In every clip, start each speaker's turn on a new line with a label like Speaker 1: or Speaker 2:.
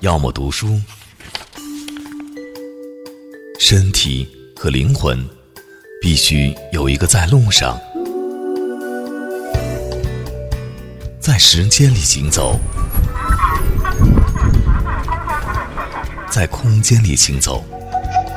Speaker 1: 要么读书。身体和灵魂必须有一个在路上，在时间里行走，在空间里行走。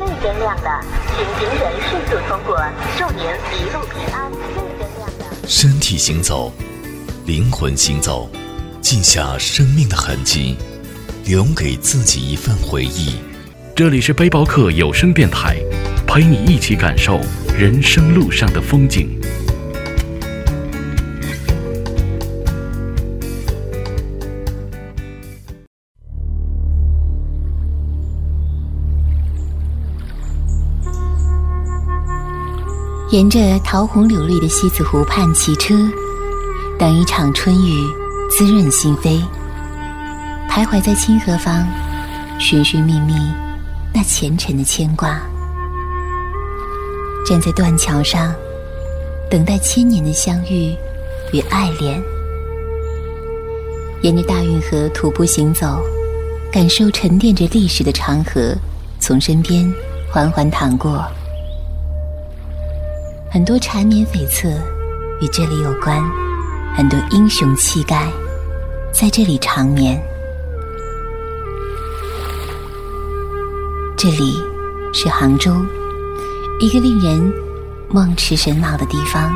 Speaker 2: 绿灯亮了，请行人迅速通过，祝您一路平安。绿灯亮了。
Speaker 1: 身体行走，灵魂行走，记下生命的痕迹，留给自己一份回忆。
Speaker 3: 这里是背包客有声电台，陪你一起感受人生路上的风景。
Speaker 4: 沿着桃红柳绿的西子湖畔骑车，等一场春雨滋润心扉。徘徊在清河坊，寻寻觅觅那前尘的牵挂。站在断桥上，等待千年的相遇与爱恋。沿着大运河徒步行走，感受沉淀着历史的长河从身边缓缓淌过。很多缠绵悱恻与这里有关，很多英雄气概在这里长眠。这里是杭州，一个令人梦驰神往的地方。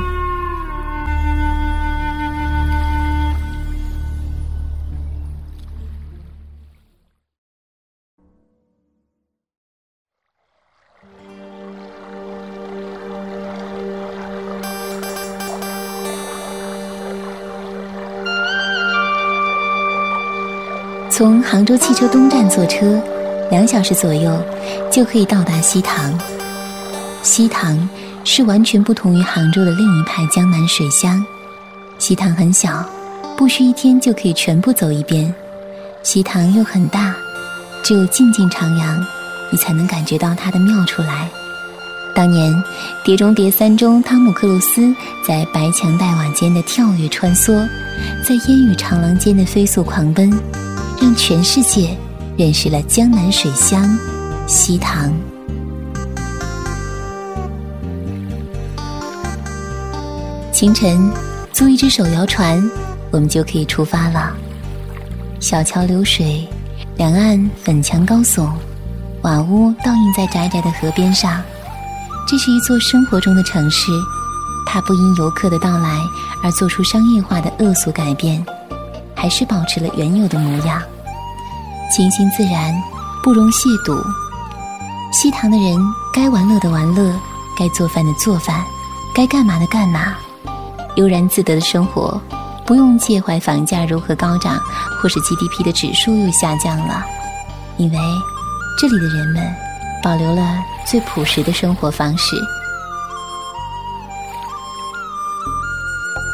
Speaker 4: 从杭州汽车东站坐车，两小时左右就可以到达西塘。西塘是完全不同于杭州的另一派江南水乡。西塘很小，不需一天就可以全部走一遍。西塘又很大，只有静静徜徉，你才能感觉到它的妙处来。当年《碟中谍三》中，汤姆克鲁斯在白墙黛瓦间的跳跃穿梭，在烟雨长廊间的飞速狂奔。让全世界认识了江南水乡西塘。清晨，租一只手摇船，我们就可以出发了。小桥流水，两岸粉墙高耸，瓦屋倒映在窄窄的河边上。这是一座生活中的城市，它不因游客的到来而做出商业化的恶俗改变。还是保持了原有的模样，清新自然，不容亵渎。西塘的人该玩乐的玩乐，该做饭的做饭，该干嘛的干嘛，悠然自得的生活，不用介怀房价如何高涨，或是 GDP 的指数又下降了，因为这里的人们保留了最朴实的生活方式。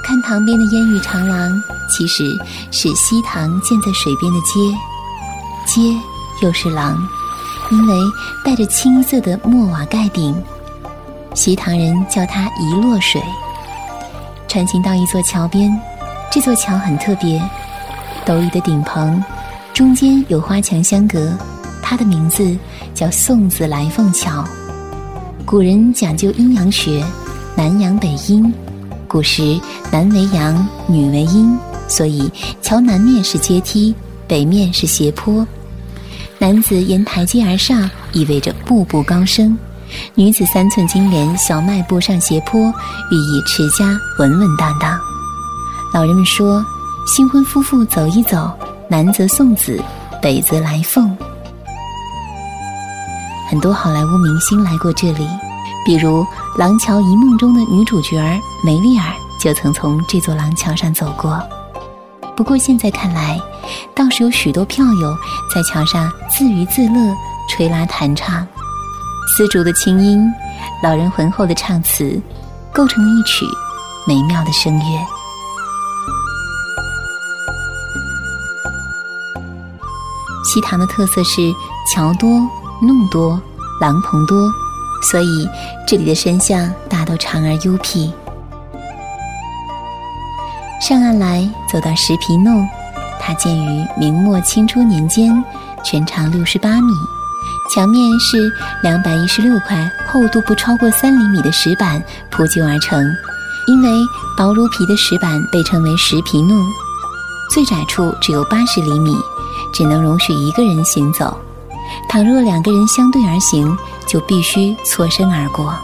Speaker 4: 看塘边的烟雨长廊。其实是西塘建在水边的街，街又是廊，因为带着青色的墨瓦盖顶，西塘人叫它一落水。穿行到一座桥边，这座桥很特别，斗笠的顶棚，中间有花墙相隔，它的名字叫送子来凤桥。古人讲究阴阳学，南阳北阴，古时男为阳，女为阴。所以，桥南面是阶梯，北面是斜坡。男子沿台阶而上，意味着步步高升；女子三寸金莲，小迈步上斜坡，寓意持家稳稳当当。老人们说，新婚夫妇走一走，南则送子，北则来凤。很多好莱坞明星来过这里，比如《廊桥遗梦》中的女主角儿梅丽尔就曾从这座廊桥上走过。不过现在看来，倒是有许多票友在桥上自娱自乐、吹拉弹唱，丝竹的清音，老人浑厚的唱词，构成了一曲美妙的声乐。西塘的特色是桥多、弄多、廊棚多，所以这里的深巷大都长而幽僻。上岸来，走到石皮弄，它建于明末清初年间，全长六十八米，墙面是两百一十六块厚度不超过三厘米的石板铺就而成。因为薄如皮的石板被称为石皮路，最窄处只有八十厘米，只能容许一个人行走。倘若两个人相对而行，就必须错身而过。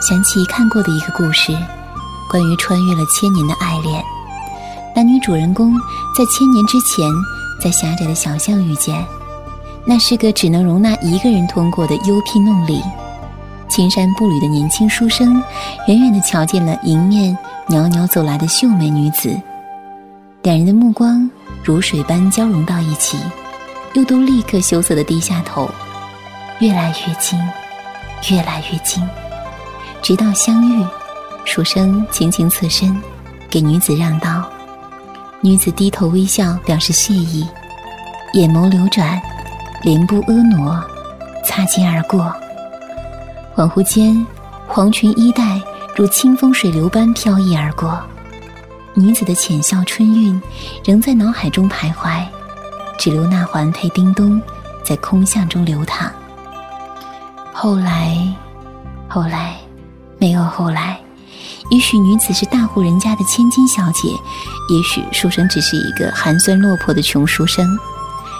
Speaker 4: 想起看过的一个故事，关于穿越了千年的爱恋。男女主人公在千年之前，在狭窄的小巷遇见，那是个只能容纳一个人通过的幽僻弄里。青山步履的年轻书生，远远地瞧见了迎面袅袅走来的秀美女子，两人的目光如水般交融到一起，又都立刻羞涩地低下头，越来越近，越来越近，直到相遇。书生轻轻侧身，给女子让道，女子低头微笑表示谢意，眼眸流转，莲步婀娜，擦肩而过。恍惚间，黄裙衣带如清风水流般飘逸而过，女子的浅笑春韵仍在脑海中徘徊，只留那环佩叮咚在空巷中流淌。后来，后来，没有后来。也许女子是大户人家的千金小姐，也许书生只是一个寒酸落魄的穷书生，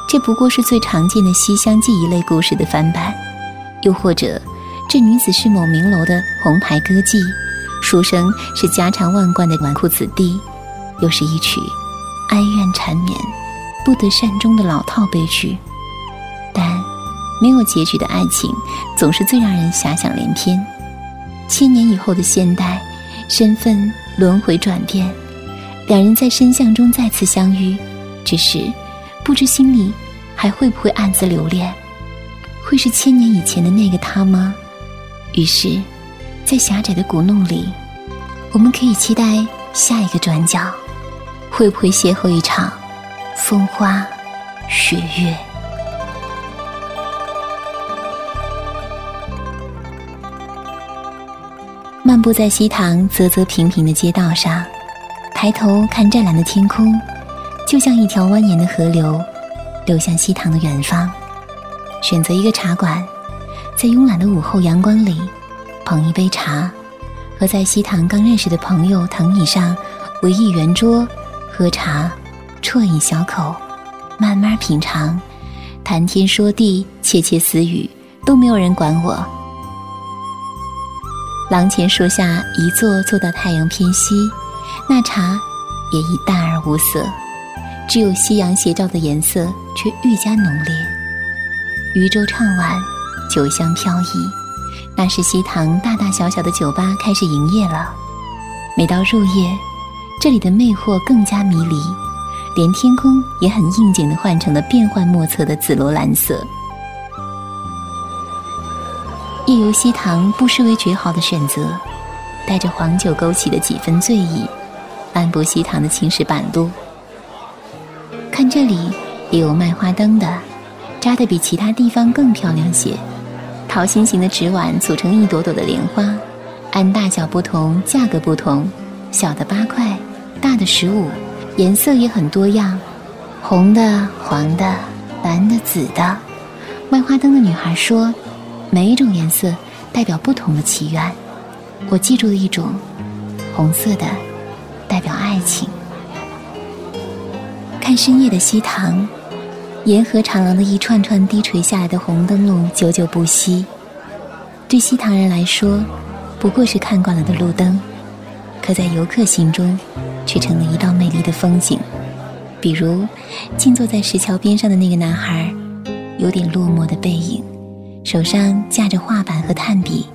Speaker 4: 这不过是最常见的《西厢记》一类故事的翻版，又或者。这女子是某名楼的红牌歌妓，书生是家常万贯的纨绔子弟，又是一曲哀怨缠绵、不得善终的老套悲剧。但没有结局的爱情，总是最让人遐想连篇。千年以后的现代，身份轮回转变，两人在深巷中再次相遇，只是不知心里还会不会暗自留恋？会是千年以前的那个他吗？于是，在狭窄的古弄里，我们可以期待下一个转角，会不会邂逅一场风花雪月？步在西塘啧啧平平的街道上，抬头看湛蓝的天空，就像一条蜿蜒的河流，流向西塘的远方。选择一个茶馆。在慵懒的午后阳光里，捧一杯茶，和在西塘刚认识的朋友藤椅上围一圆桌喝茶，啜一小口，慢慢品尝，谈天说地，窃窃私语，都没有人管我。廊前树下一坐，坐到太阳偏西，那茶也已淡而无色，只有夕阳斜照的颜色却愈加浓烈。渔舟唱晚。酒香飘逸，那是西塘大大小小的酒吧开始营业了。每到入夜，这里的魅惑更加迷离，连天空也很应景的换成了变幻莫测的紫罗兰色。夜游西塘不失为绝好的选择，带着黄酒勾起的几分醉意，漫步西塘的青石板路。看这里也有卖花灯的，扎得比其他地方更漂亮些。桃心形的纸碗组成一朵朵的莲花，按大小不同，价格不同，小的八块，大的十五，颜色也很多样，红的、黄的、蓝的、紫的。卖花灯的女孩说，每一种颜色代表不同的祈愿。我记住了一种，红色的代表爱情。看深夜的西塘。沿河长廊的一串串低垂下来的红灯笼，久久不息。对西塘人来说，不过是看惯了的路灯，可在游客心中，却成了一道美丽的风景。比如，静坐在石桥边上的那个男孩，有点落寞的背影，手上架着画板和炭笔，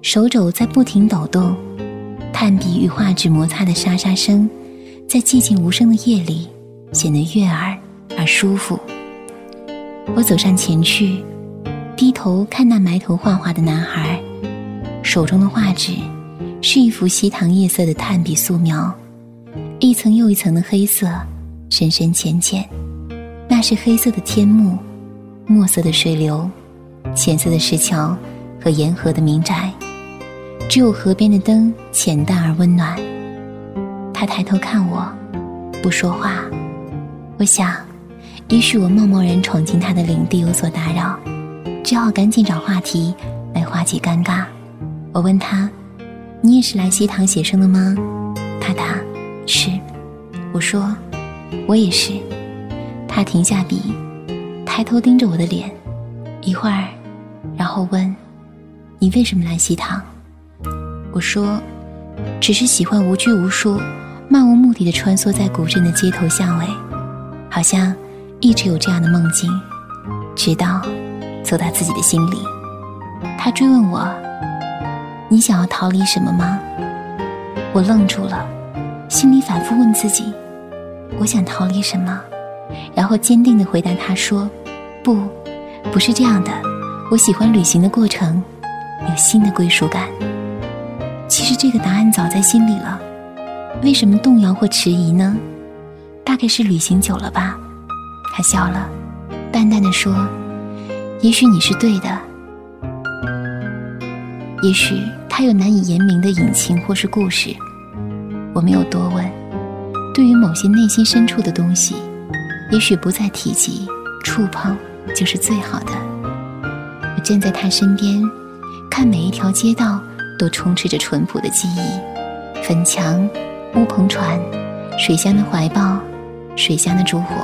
Speaker 4: 手肘在不停抖动，炭笔与画纸摩擦的沙沙声，在寂静无声的夜里，显得悦耳而舒服。我走上前去，低头看那埋头画画的男孩，手中的画纸是一幅西塘夜色的炭笔素描，一层又一层的黑色，深深浅浅，那是黑色的天幕，墨色的水流，浅色的石桥和沿河的民宅，只有河边的灯浅淡而温暖。他抬头看我，不说话，我想，也许我贸贸然闯进他的领地有所打扰，只好赶紧找话题来化解尴尬。我问他：“你也是来西塘写生的吗？”他答：“是。”我说：“我也是。”他停下笔，抬头盯着我的脸，一会儿，然后问：“你为什么来西塘？”我说：“只是喜欢无拘无束、漫无目的的穿梭在古镇的街头巷尾，好像一直有这样的梦境，直到走到自己的心里。”他追问我：“你想要逃离什么吗？”我愣住了，心里反复问自己：“我想逃离什么？”然后坚定地回答他说：“不，不是这样的。我喜欢旅行的过程，有新的归属感。其实这个答案早在心里了，为什么动摇或迟疑呢？大概是旅行久了吧。”他笑了，淡淡的说：“也许你是对的。也许他有难以言明的隐情或是故事。”我没有多问。对于某些内心深处的东西。也许不再提及，触碰就是最好的。我站在他身边，看每一条街道都充斥着淳朴的记忆：粉墙、乌篷船、水乡的怀抱、水乡的烛火，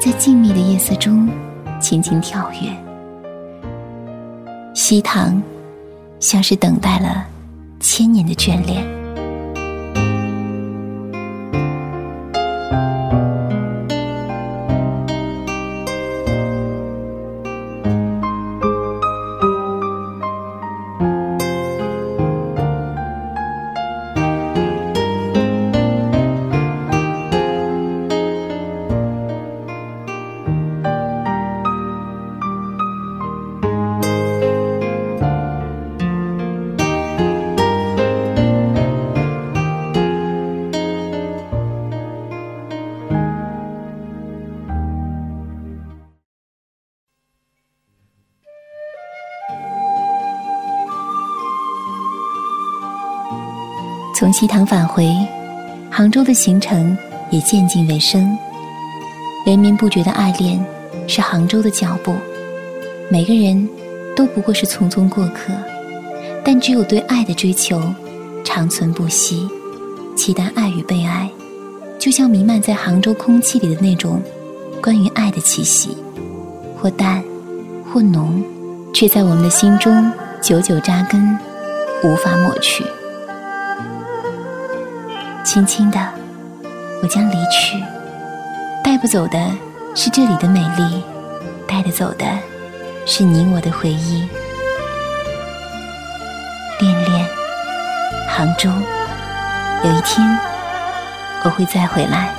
Speaker 4: 在静谧的夜色中轻轻跳跃。西塘，像是等待了千年的眷恋。从西塘返回，杭州的行程也渐近尾声。连绵不绝的爱恋，是杭州的脚步。每个人都不过是匆匆过客，但只有对爱的追求，长存不息。期待爱与被爱，就像弥漫在杭州空气里的那种关于爱的气息，或淡，或浓，却在我们的心中久久扎根，无法抹去。轻轻的，我将离去，带不走的是这里的美丽，带得走的是你我的回忆。恋恋，杭州，有一天我会再回来。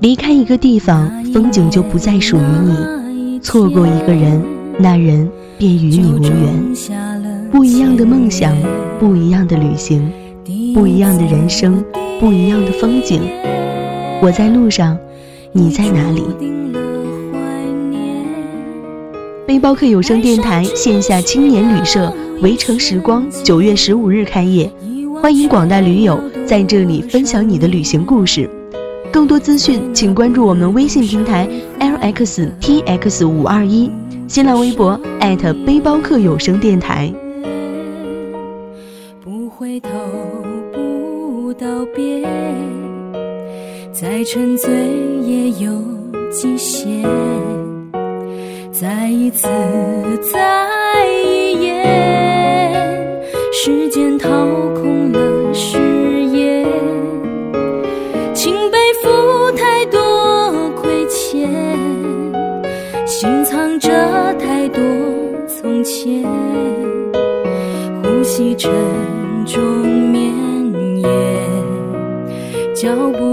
Speaker 5: 离开一个地方，风景就不再属于你；错过一个人，那人便与你无缘。不一样的梦想，不一样的旅行，不一样的人生，不一样的风景。我在路上，你在哪里？背包客有声电台线下青年旅社围城时光九月十五日开业，欢迎广大驴友在这里分享你的旅行故事。更多资讯，请关注我们微信平台 lxtx 五二一，新浪微博背包客有声电台。
Speaker 6: 不回头，不道别，再沉醉也有极限。再一次，再一眼，时间沉重绵延，脚步。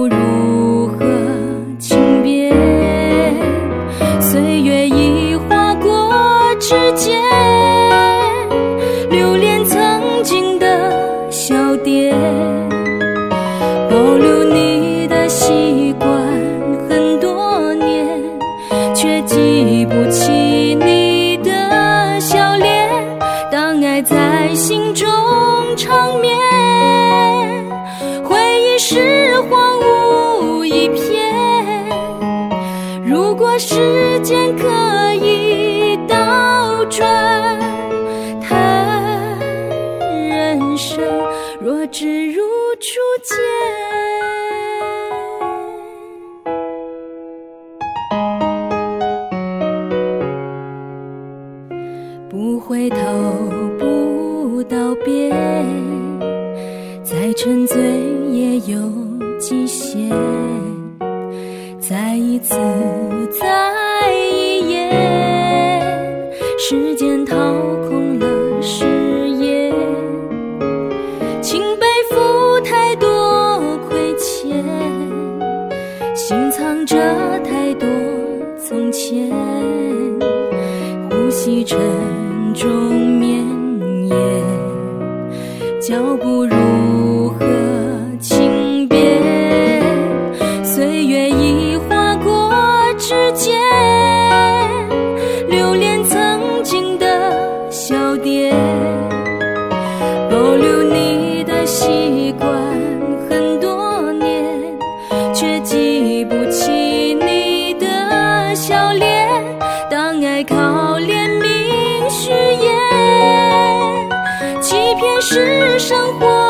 Speaker 6: 呼吸沉重，绵延脚步如。生活